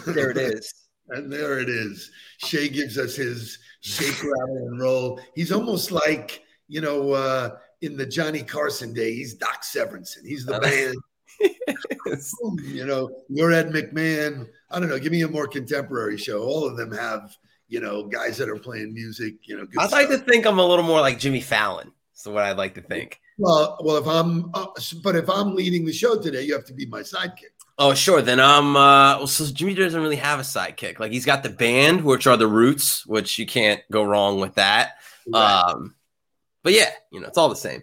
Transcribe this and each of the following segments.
There it is. and there it is. Shay gives us his shake, rattle, and roll. He's almost like, you know, uh, in the Johnny Carson day, he's Doc Severinsen. He's the man. you know, you're Ed McMahon. I don't know. Give me a more contemporary show. All of them have, you know, guys that are playing music. You know, I'd like to think I'm a little more like Jimmy Fallon. So what I'd like to think. Well, well, if I'm, uh, but if I'm leading the show today, you have to be my sidekick. Oh, sure. Then um, uh, well, so Jimmy doesn't really have a sidekick. Like he's got the band, which are the Roots, which you can't go wrong with that. Right. Um, but yeah, you know, it's all the same.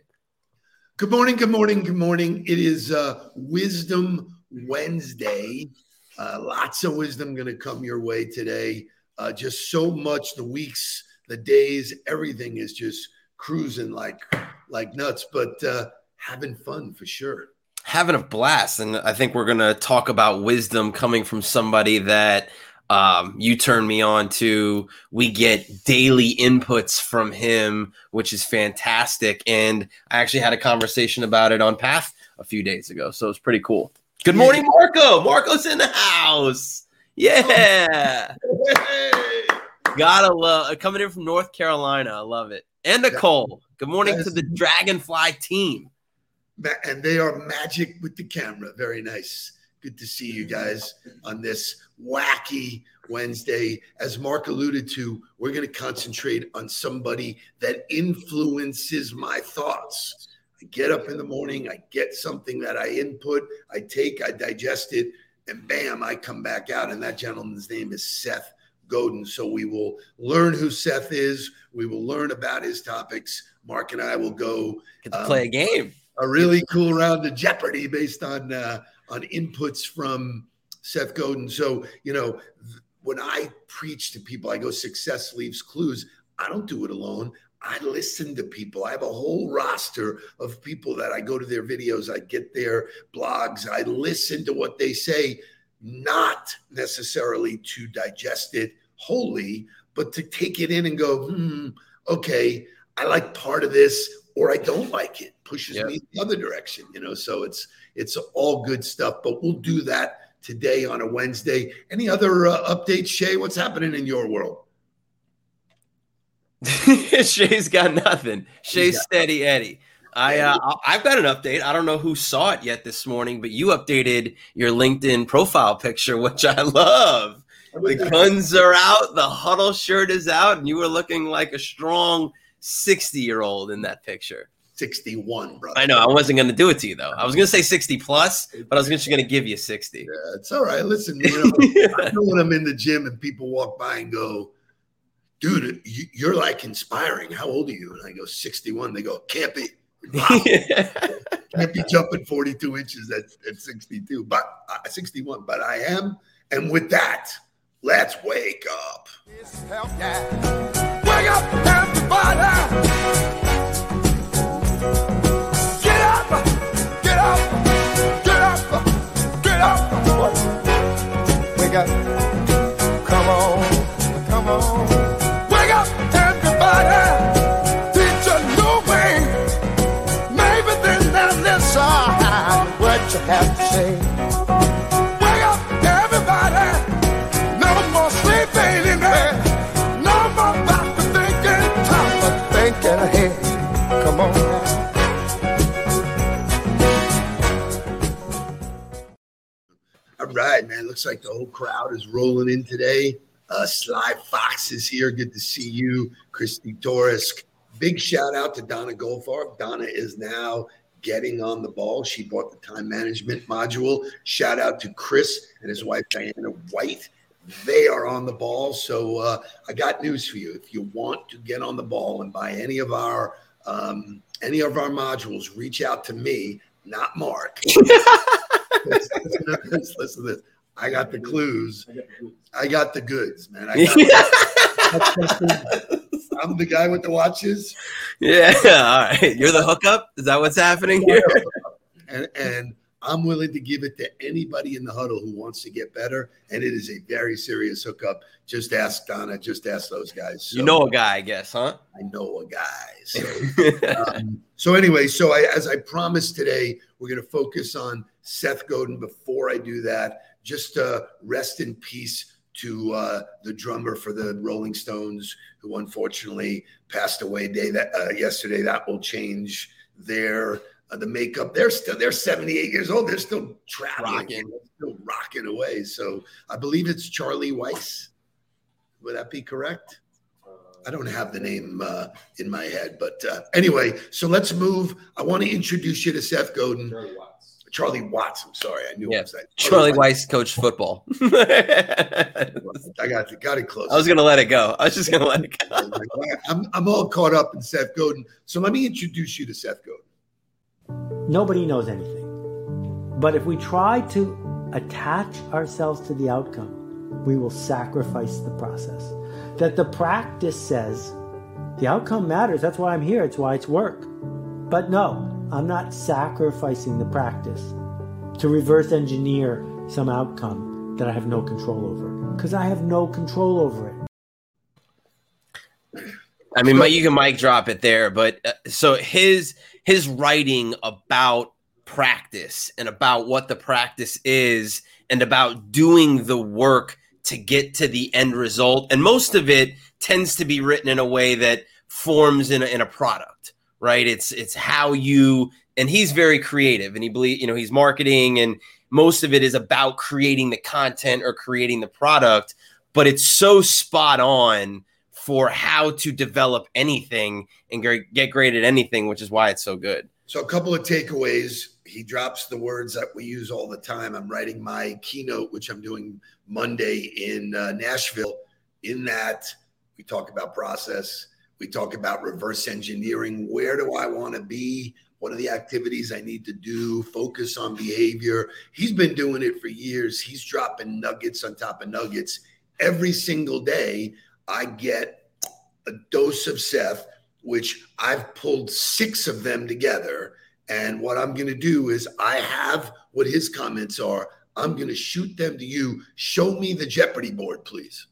Good morning, good morning, good morning. It is uh, Wisdom Wednesday. Uh, lots of wisdom going to come your way today. Uh, just so much. The weeks, the days, everything is just cruising like like nuts. But uh, having fun for sure. Having a blast, and I think we're going to talk about wisdom coming from somebody that um, you turn me on to. We get daily inputs from him, which is fantastic. And I actually had a conversation about it on Path a few days ago. So it's pretty cool. Good morning, Marco. Marco's in the house. Yeah. Gotta love uh, coming in from North Carolina. I love it. And Nicole. Good morning to the Dragonfly team. And they are magic with the camera. Very nice. Good to see you guys on this wacky Wednesday. As Mark alluded to, we're going to concentrate on somebody that influences my thoughts. I get up in the morning, I get something that I input, I take, I digest it, and bam, I come back out. And that gentleman's name is Seth Godin. So we will learn who Seth is. We will learn about his topics. Mark and I will go um, play a game. A really cool round of Jeopardy based on uh, on inputs from Seth Godin. So, you know, when I preach to people, I go, success leaves clues. I don't do it alone. I listen to people. I have a whole roster of people that I go to their videos, I get their blogs, I listen to what they say, not necessarily to digest it wholly, but to take it in and go, hmm, okay, I like part of this or I don't like it. Pushes yeah. me the other direction, you know. So it's it's all good stuff, but we'll do that today on a Wednesday. Any other uh, updates, Shay? What's happening in your world? Shay's got nothing. Shay's got steady Eddie. I uh, I've got an update. I don't know who saw it yet this morning, but you updated your LinkedIn profile picture, which I love. The guns are out, the huddle shirt is out, and you were looking like a strong 60 year old in that picture. 61, bro. I know. I wasn't going to do it to you, though. I was going to say 60 plus, but I was just going to give you 60. Yeah, it's all right. Listen, you know, I know when I'm in the gym and people walk by and go, dude, you're like inspiring. How old are you? And I go, 61. They go, can't be. Wow. can't be jumping 42 inches at, at 62, but uh, 61. But I am. And with that, let's wake up. Wake up, everybody. Wake up. Get up, get up, get up! Wake up, come on. Come on. Wake up, everybody. Teach a new way. Maybe they'll listen what you have to say. Looks like the whole crowd is rolling in today. Uh, Sly Fox is here. Good to see you, Christy Torres. Big shout out to Donna Goldfarb. Donna is now getting on the ball. She bought the time management module. Shout out to Chris and his wife, Diana White. They are on the ball. So uh, I got news for you. If you want to get on the ball and buy any of our um, any of our modules, reach out to me, not Mark. listen, to this, listen to this. I got the clues. I got the goods, man. I am the guy with the watches. Yeah, all right. You're the hookup. Is that what's happening here? And, and I'm willing to give it to anybody in the huddle who wants to get better. And it is a very serious hookup. Just ask Donna. Just ask those guys. So, you know a guy, I guess, huh? I know a guy. So, um, so anyway, so I, as I promised today, we're going to focus on Seth Godin. Before I do that, just uh, rest in peace to uh, the drummer for the Rolling Stones, who unfortunately passed away day that uh, yesterday. That will change their uh, the makeup. They're still they're 78 years old. They're still traveling, rocking. still rocking away. So I believe it's Charlie Weiss. Would that be correct? I don't have the name uh, in my head, but uh, anyway. So let's move. I want to introduce you to Seth Godin. Charlie Watts. I'm sorry, I knew yeah. it was Charlie, Charlie Weiss coached football. I got got it close. I was gonna let it go. I was just gonna let it go. I'm I'm all caught up in Seth Godin. So let me introduce you to Seth Godin. Nobody knows anything. But if we try to attach ourselves to the outcome, we will sacrifice the process. That the practice says the outcome matters. That's why I'm here. It's why it's work. But no, I'm not sacrificing the practice to reverse engineer some outcome that I have no control over because I have no control over it. I mean, you can mic drop it there, but uh, so his his writing about practice and about what the practice is and about doing the work to get to the end result, and most of it tends to be written in a way that forms in a, in a product, right? It's it's how you and he's very creative, and he believe you know he's marketing, and most of it is about creating the content or creating the product, but it's so spot on for how to develop anything and get great at anything, which is why it's so good. So, a couple of takeaways. He drops the words that we use all the time. I'm writing my keynote, which I'm doing Monday in uh, Nashville. In that, we talk about process, we talk about reverse engineering. Where do I want to be? What are the activities I need to do? Focus on behavior. He's been doing it for years. He's dropping nuggets on top of nuggets every single day. I get a dose of Seth, which I've pulled six of them together. And what I'm going to do is I have what his comments are. I'm going to shoot them to you. Show me the Jeopardy board, please.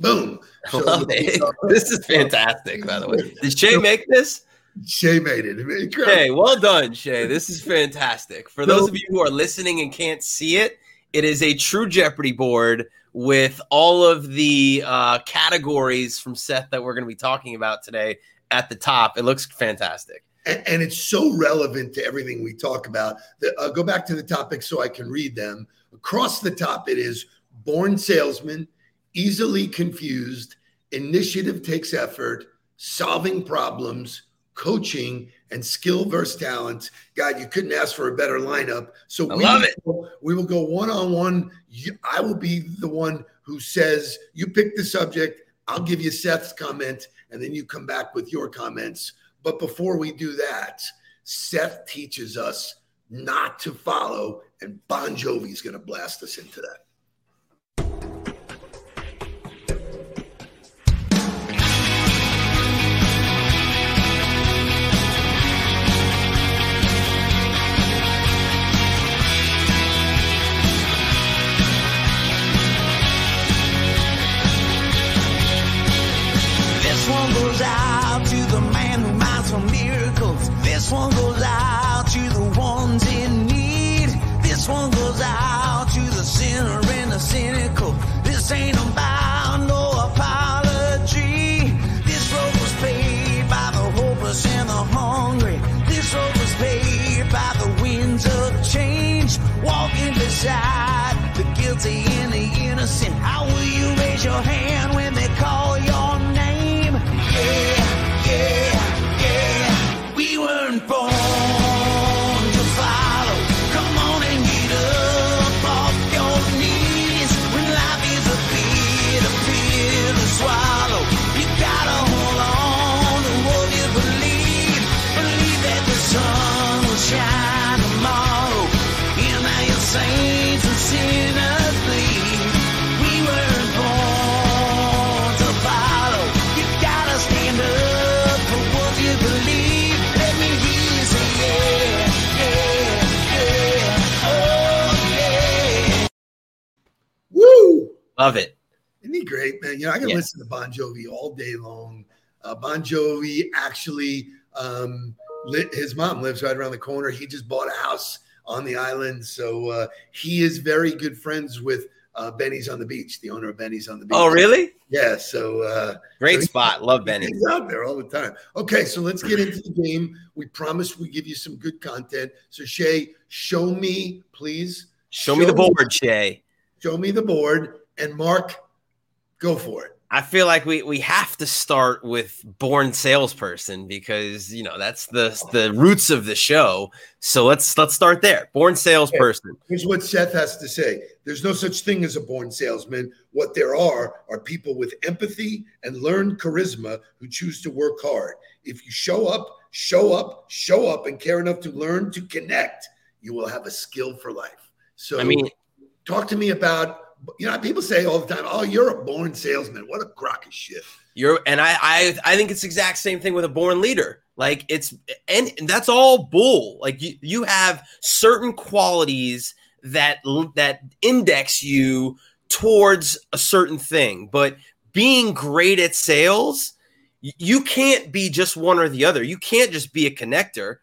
Boom. So Love it. this is fantastic, by the way. Did Shay make this? Shay made it. Incredible. Hey, well done, Shay. This is fantastic. For those of you who are listening and can't see it, it is a true Jeopardy board with all of the uh, categories from Seth that we're going to be talking about today at the top. It looks fantastic. And, and it's so relevant to everything we talk about. The, uh, go back to the topic so I can read them. Across the top, it is born salesman, easily confused, initiative takes effort, solving problems, coaching, and skill versus talent. God, you couldn't ask for a better lineup. So I we love it. Go, we will go one on one. I will be the one who says, You pick the subject. I'll give you Seth's comment, and then you come back with your comments. But before we do that, Seth teaches us not to follow, and Bon Jovi is going to blast us into that. Your hand You know, I can yeah. listen to Bon Jovi all day long. Uh, bon Jovi actually, um, his mom lives right around the corner. He just bought a house on the island. So uh, he is very good friends with uh, Benny's on the beach, the owner of Benny's on the beach. Oh, really? Yeah. So uh, Great so he- spot. Love Benny. He's out there all the time. Okay, so let's get into the game. We promise we give you some good content. So Shay, show me, please. Show me the board, Shay. Show me the board. And Mark, go for it. I feel like we we have to start with born salesperson because you know that's the the roots of the show. So let's let's start there. Born salesperson. Here's what Seth has to say. There's no such thing as a born salesman. What there are are people with empathy and learned charisma who choose to work hard. If you show up, show up, show up, and care enough to learn to connect, you will have a skill for life. So I mean, talk to me about you know people say all the time oh you're a born salesman what a crock of shit You're and I I I think it's the exact same thing with a born leader. Like it's and that's all bull. Like you you have certain qualities that that index you towards a certain thing, but being great at sales, you can't be just one or the other. You can't just be a connector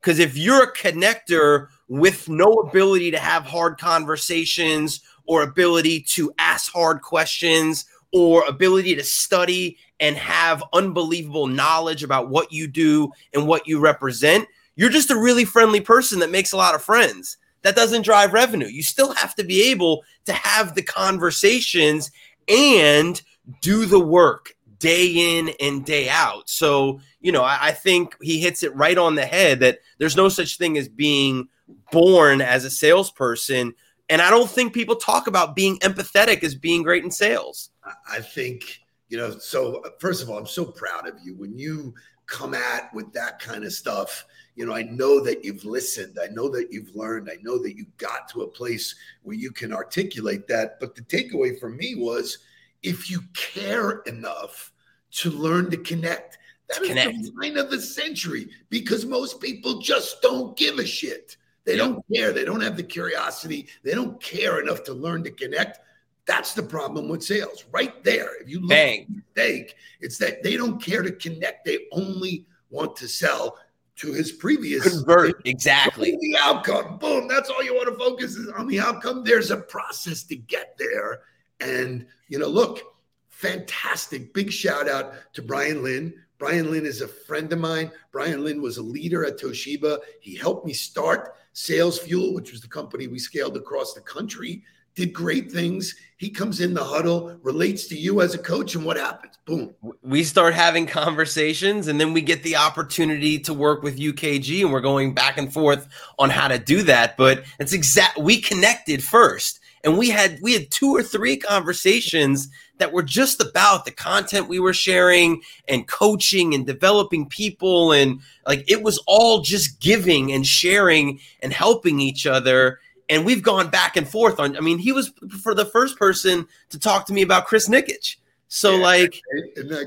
because if you're a connector with no ability to have hard conversations or ability to ask hard questions or ability to study and have unbelievable knowledge about what you do and what you represent, you're just a really friendly person that makes a lot of friends. That doesn't drive revenue. You still have to be able to have the conversations and do the work day in and day out. So, you know, I, I think he hits it right on the head that there's no such thing as being born as a salesperson. And I don't think people talk about being empathetic as being great in sales. I- think you know so first of all i'm so proud of you when you come at with that kind of stuff you know i know that you've listened i know that you've learned i know that you got to a place where you can articulate that but the takeaway for me was if you care enough to learn to connect that is Connect. the sign of the century because most people just don't give a shit they don't care they don't have the curiosity they don't care enough to learn to connect that's the problem with sales right there if you look Bang. at mistake, it's that they don't care to connect they only want to sell to his previous Convert. Exactly. the outcome. Boom. That's all you want to focus is on the outcome. There's a process to get there. And, you know, look, fantastic. Big shout out to Brian Lynn. Brian Lynn is a friend of mine. Brian Lynn was a leader at Toshiba. He helped me start Sales Fuel, which was the company we scaled across the country. Did great things. He comes in the huddle, relates to you as a coach, and what happens? Boom. we start having conversations and then we get the opportunity to work with UKG and we're going back and forth on how to do that but it's exact we connected first and we had we had two or three conversations that were just about the content we were sharing and coaching and developing people and like it was all just giving and sharing and helping each other and we've gone back and forth on I mean he was for the first person to talk to me about Chris Nikic so Yeah. like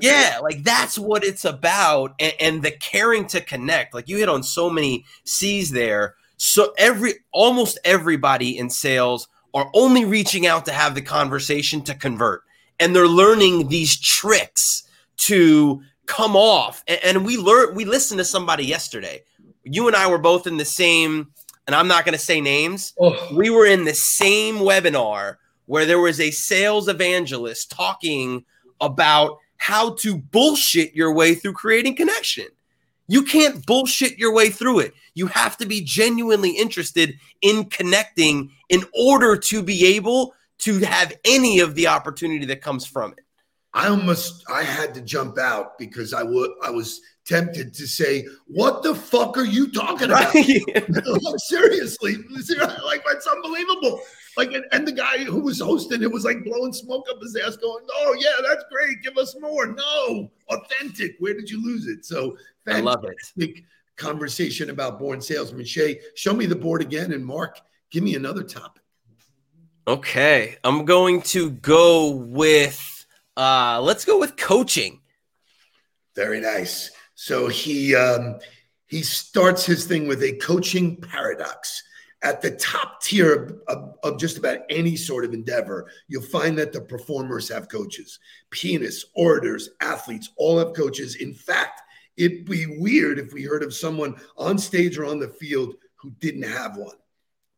yeah, like that's what it's about, and, and the caring to connect. Like you hit on so many C's there. So every almost everybody in sales are only reaching out to have the conversation to convert, and they're learning these tricks to come off. And, and we learned we listened to somebody yesterday. You and I were both in the same, and I'm not going to say names Oh, we were in the same webinar where there was a sales evangelist talking about how to bullshit your way through creating connection. You can't bullshit your way through it. You have to be genuinely interested in connecting in order to be able to have any of the opportunity that comes from it. I almost I had to jump out because I would I was tempted to say, "What the fuck are you talking about?" like, seriously, like that's unbelievable. Like, and, and the guy who was hosting it was like blowing smoke up his ass, going, "Oh yeah, that's great. Give us more." No, authentic. Where did you lose it? So, I love it. Conversation about born salesman. Shay, show me the board again, and Mark, give me another topic. Okay, I'm going to go with uh let's go with coaching. Very nice. So he um, he starts his thing with a coaching paradox. At the top tier of, of, of just about any sort of endeavor, you'll find that the performers have coaches. Pianists, orators, athletes all have coaches. In fact, it'd be weird if we heard of someone on stage or on the field who didn't have one.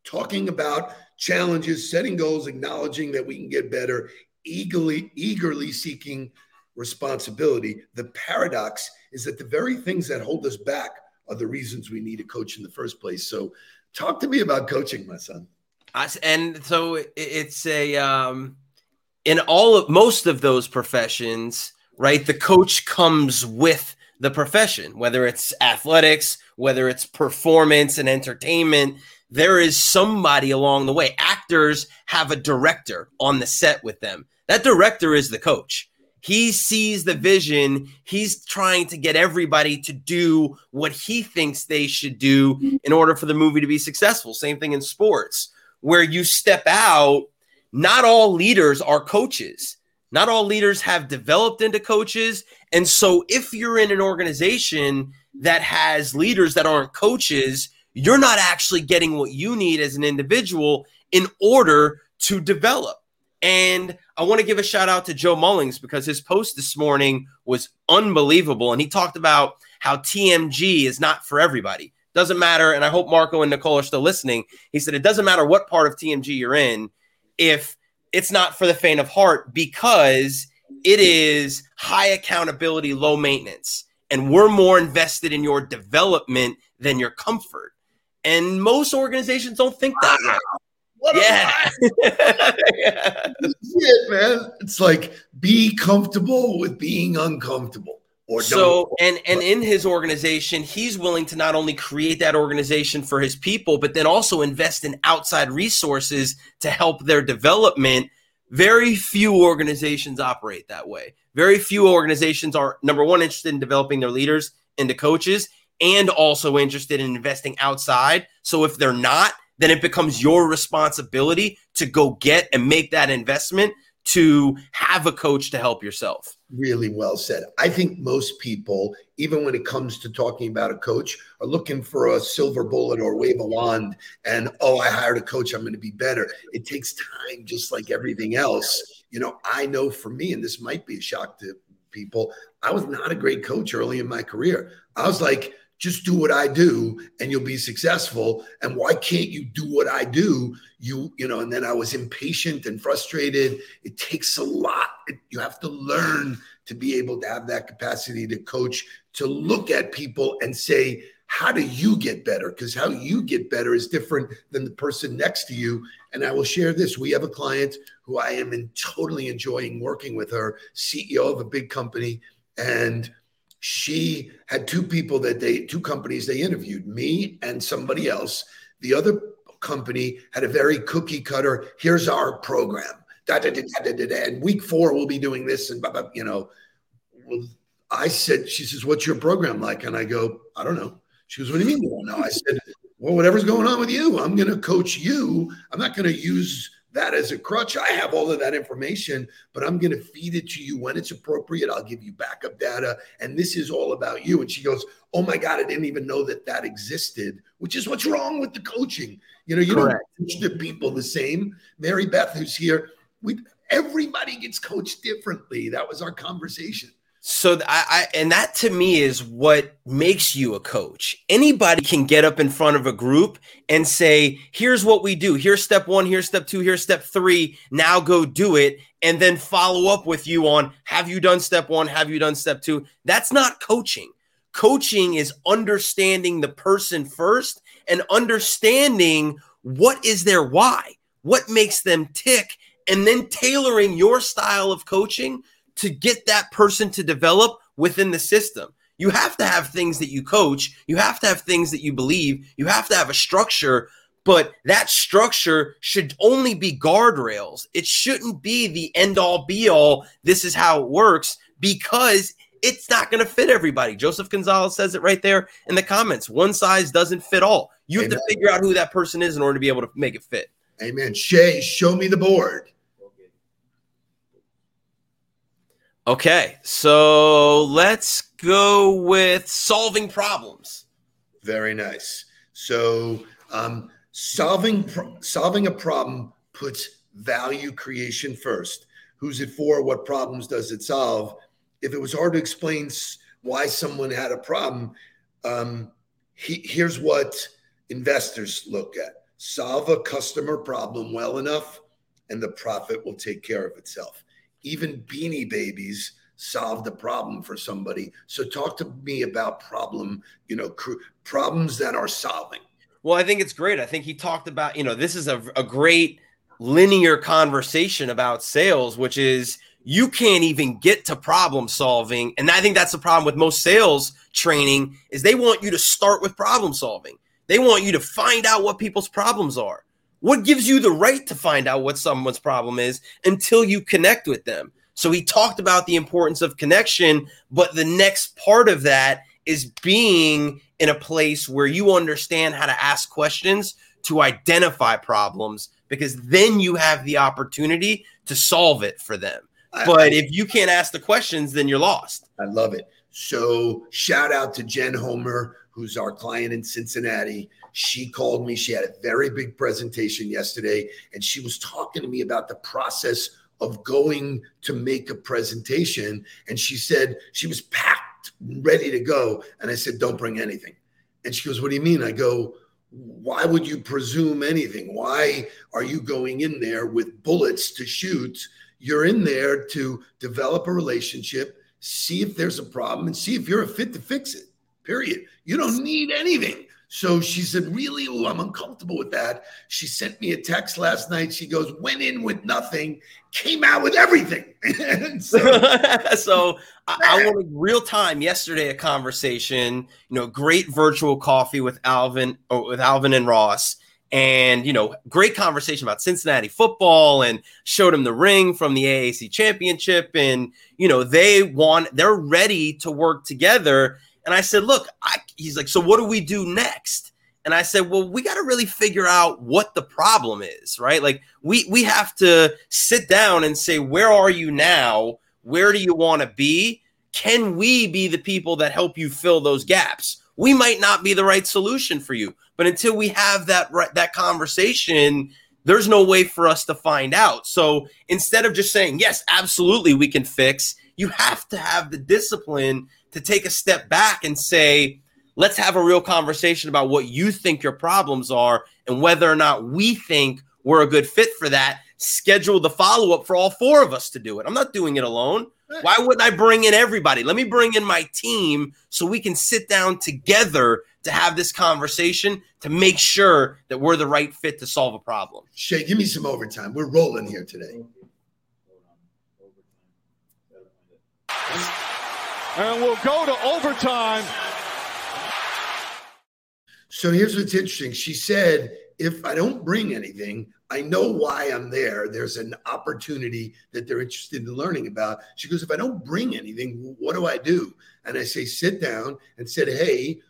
talking about challenges, setting goals, acknowledging that we can get better, eagerly, eagerly seeking responsibility. The paradox is that the very things that hold us back are the reasons we need a coach in the first place. So, talk to me about coaching, my son. And so it's a um, in all of most of those professions, right? The coach comes with the profession, whether it's athletics, whether it's performance and entertainment. There is somebody along the way. Actors have a director on the set with them. That director is the coach. He sees the vision. He's trying to get everybody to do what he thinks they should do in order for the movie to be successful. Same thing in sports, where you step out. Not all leaders are coaches. Not all leaders have developed into coaches. And so, if you're in an organization that has leaders that aren't coaches, you're not actually getting what you need as an individual in order to develop. And I want to give a shout out to Joe Mullings because his post this morning was unbelievable. And he talked about how TMG is not for everybody. Doesn't matter. And I hope Marco and Nicole are still listening. He said, it doesn't matter what part of TMG you're in if it's not for the faint of heart because it is high accountability, low maintenance. And we're more invested in your development than your comfort. And most organizations don't think that way. What yeah. yeah. Shit, man. It's like be comfortable with being uncomfortable. Or so and and in his organization, he's willing to not only create that organization for his people, but then also invest in outside resources to help their development. Very few organizations operate that way. Very few organizations are number one interested in developing their leaders into coaches and also interested in investing outside. So if they're not, then it becomes your responsibility to go get and make that investment to have a coach to help yourself. Really well said. I think most people, even when it comes to talking about a coach, are looking for a silver bullet or wave a wand and, oh, I hired a coach, I'm going to be better. It takes time, just like everything else. You know, I know for me, and this might be a shock to people, I was not a great coach early in my career. I was like, just do what I do and you'll be successful. And why can't you do what I do? You, you know, and then I was impatient and frustrated. It takes a lot. You have to learn to be able to have that capacity to coach, to look at people and say, how do you get better? Because how you get better is different than the person next to you. And I will share this. We have a client who I am in totally enjoying working with her, CEO of a big company. And she had two people that they two companies they interviewed me and somebody else. The other company had a very cookie cutter here's our program. Da, da, da, da, da, da, and week four we'll be doing this and blah, blah, you know. Well, i said she says what's your program like? And i go i don't know. She goes what do you mean know? I said well whatever's going on with you i'm going to coach you. I'm not going to use that as a crutch. I have all of that information, but I'm going to feed it to you when it's appropriate. I'll give you backup data. And this is all about you. And she goes, Oh my God, I didn't even know that that existed, which is what's wrong with the coaching. You know, you Correct. don't teach the people the same. Mary Beth, who's here, we everybody gets coached differently. That was our conversation. So I, I, and that to me is what makes you a coach. Anybody can get up in front of a group and say, "Here's what we do. Here's step 1, here's step 2, here's step 3. Now go do it." And then follow up with you on, "Have you done step 1? Have you done step 2?" That's not coaching. Coaching is understanding the person first and understanding what is their why? What makes them tick and then tailoring your style of coaching to get that person to develop within the system. You have to have things that you coach, you have to have things that you believe, you have to have a structure, but that structure should only be guardrails. It shouldn't be the end all be all. This is how it works because it's not going to fit everybody. Joseph Gonzalez says it right there in the comments. One size doesn't fit all. You Amen. have to figure out who that person is in order to be able to make it fit. Amen. Shay, show me the board. Okay, so let's go with solving problems. Very nice. So, um, solving pro- solving a problem puts value creation first. Who's it for? What problems does it solve? If it was hard to explain why someone had a problem, um, he, here's what investors look at. solve a customer problem well enough, and the profit will take care of itself. Even beanie babies solved a problem for somebody. So talk to me about problem, you know, cr- problems that are solving. Well, I think it's great. I think he talked about, you know, this is a, a great linear conversation about sales, which is you can't even get to problem solving. And I think that's the problem with most sales training is they want you to start with problem solving. They want you to find out what people's problems are. What gives you the right to find out what someone's problem is until you connect with them? So he talked about the importance of connection, but the next part of that is being in a place where you understand how to ask questions to identify problems because then you have the opportunity to solve it for them. But if you can't ask the questions, then you're lost. I love it. So shout out to Jen Homer, who's our client in Cincinnati. She called me. She had a very big presentation yesterday, and she was talking to me about the process of going to make a presentation. And she said she was packed, ready to go. And I said, Don't bring anything. And she goes, What do you mean? I go, Why would you presume anything? Why are you going in there with bullets to shoot? You're in there to develop a relationship, see if there's a problem, and see if you're a fit to fix it. Period. You don't need anything. So she said, Really? Oh, I'm uncomfortable with that. She sent me a text last night. She goes, Went in with nothing, came out with everything. so, so I, I wanted real time yesterday a conversation, you know, great virtual coffee with Alvin or with Alvin and Ross. And you know, great conversation about Cincinnati football, and showed him the ring from the AAC championship, and you know they want they're ready to work together and I said, look, I, he's like, so what do we do next? And I said, well, we got to really figure out what the problem is, right? Like we we have to sit down and say, where are you now? Where do you want to be? Can we be the people that help you fill those gaps? We might not be the right solution for you, but until we have that right, that conversation, there's no way for us to find out. So instead of just saying, yes, absolutely, we can fix, you have to have the discipline to take a step back and say, let's have a real conversation about what you think your problems are and whether or not we think we're a good fit for that. Schedule the follow up for all four of us to do it. I'm not doing it alone. Why wouldn't I bring in everybody? Let me bring in my team so we can sit down together to have this conversation to make sure that we're the right fit to solve a problem. Shay, give me some overtime. We're rolling here today. And we'll go to overtime. So here's what's interesting. She said, if I don't bring anything, I know why I'm there. There's an opportunity that they're interested in learning about. She goes, if I don't bring anything, what do I do? And I say, sit down and said, hey,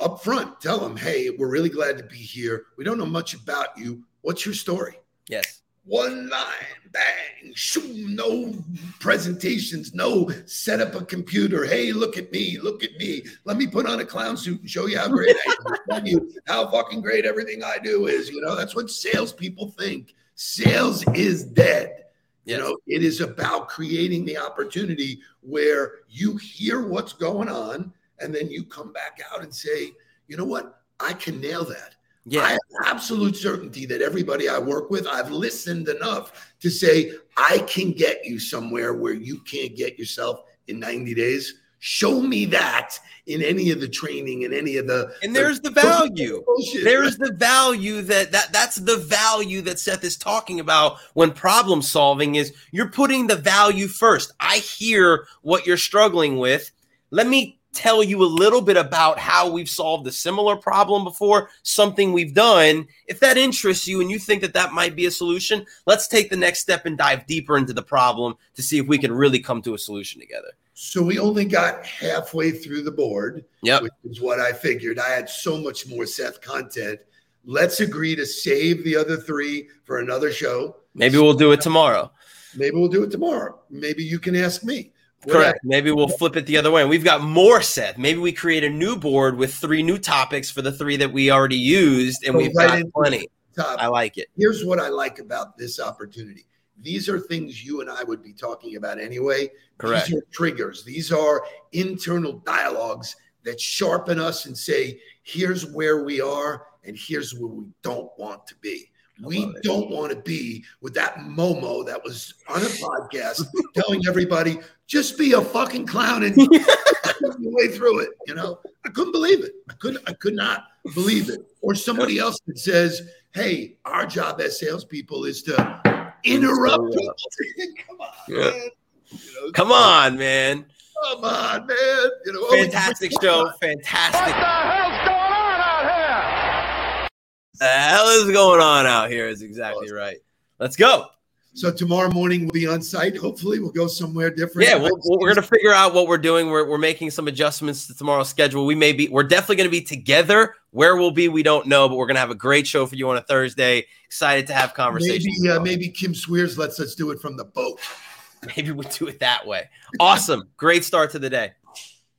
up front, tell them, hey, we're really glad to be here. We don't know much about you. What's your story? Yes one line, bang, shoot, no presentations, no set up a computer. Hey, look at me, look at me. Let me put on a clown suit and show you how great I am. Tell you how fucking great everything I do is. You know, that's what salespeople think. Sales is dead. You know, it is about creating the opportunity where you hear what's going on and then you come back out and say, you know what? I can nail that. Yeah. I have absolute certainty that everybody I work with, I've listened enough to say, I can get you somewhere where you can't get yourself in 90 days. Show me that in any of the training and any of the and there's the, the value. Bullshit, there's right? the value that that that's the value that Seth is talking about when problem solving is you're putting the value first. I hear what you're struggling with. Let me tell you a little bit about how we've solved a similar problem before, something we've done. If that interests you and you think that that might be a solution, let's take the next step and dive deeper into the problem to see if we can really come to a solution together. So we only got halfway through the board, yep. which is what I figured. I had so much more Seth content. Let's agree to save the other three for another show. Maybe we'll do it tomorrow. Maybe we'll do it tomorrow. Maybe you can ask me. Correct. Maybe we'll flip it the other way. And we've got more Seth. Maybe we create a new board with three new topics for the three that we already used, and so we've right got plenty. I like it. Here's what I like about this opportunity. These are things you and I would be talking about anyway. Correct. These are triggers. These are internal dialogues that sharpen us and say, here's where we are And here's where we don't want to be. We don't want to be with that Momo that was on a podcast telling everybody just be a fucking clown and your way through it. You know, I couldn't believe it. I couldn't. I could not believe it. Or somebody else that says, "Hey, our job as salespeople is to interrupt people." Come on, Yeah. man. You know, Come on, man. come on, man. You know, oh, Fantastic show. Fantastic. What the hell's going on out here? The hell is going on out here is exactly right. Let's go. So tomorrow morning we'll be on site. Hopefully, we'll go somewhere different. Yeah, we'll, we'll- we're gonna figure out what we're doing. We're, we're making some adjustments to tomorrow's schedule. We may be, we're definitely gonna be together. Where we'll be, we don't know, but we're gonna have a great show for you on a Thursday. Excited to have conversations. maybe uh, maybe Kim Swears lets us do it from the boat. Maybe we do it that way. Awesome, great start to the day.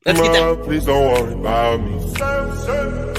Let's get down. Mama, Please don't worry about me.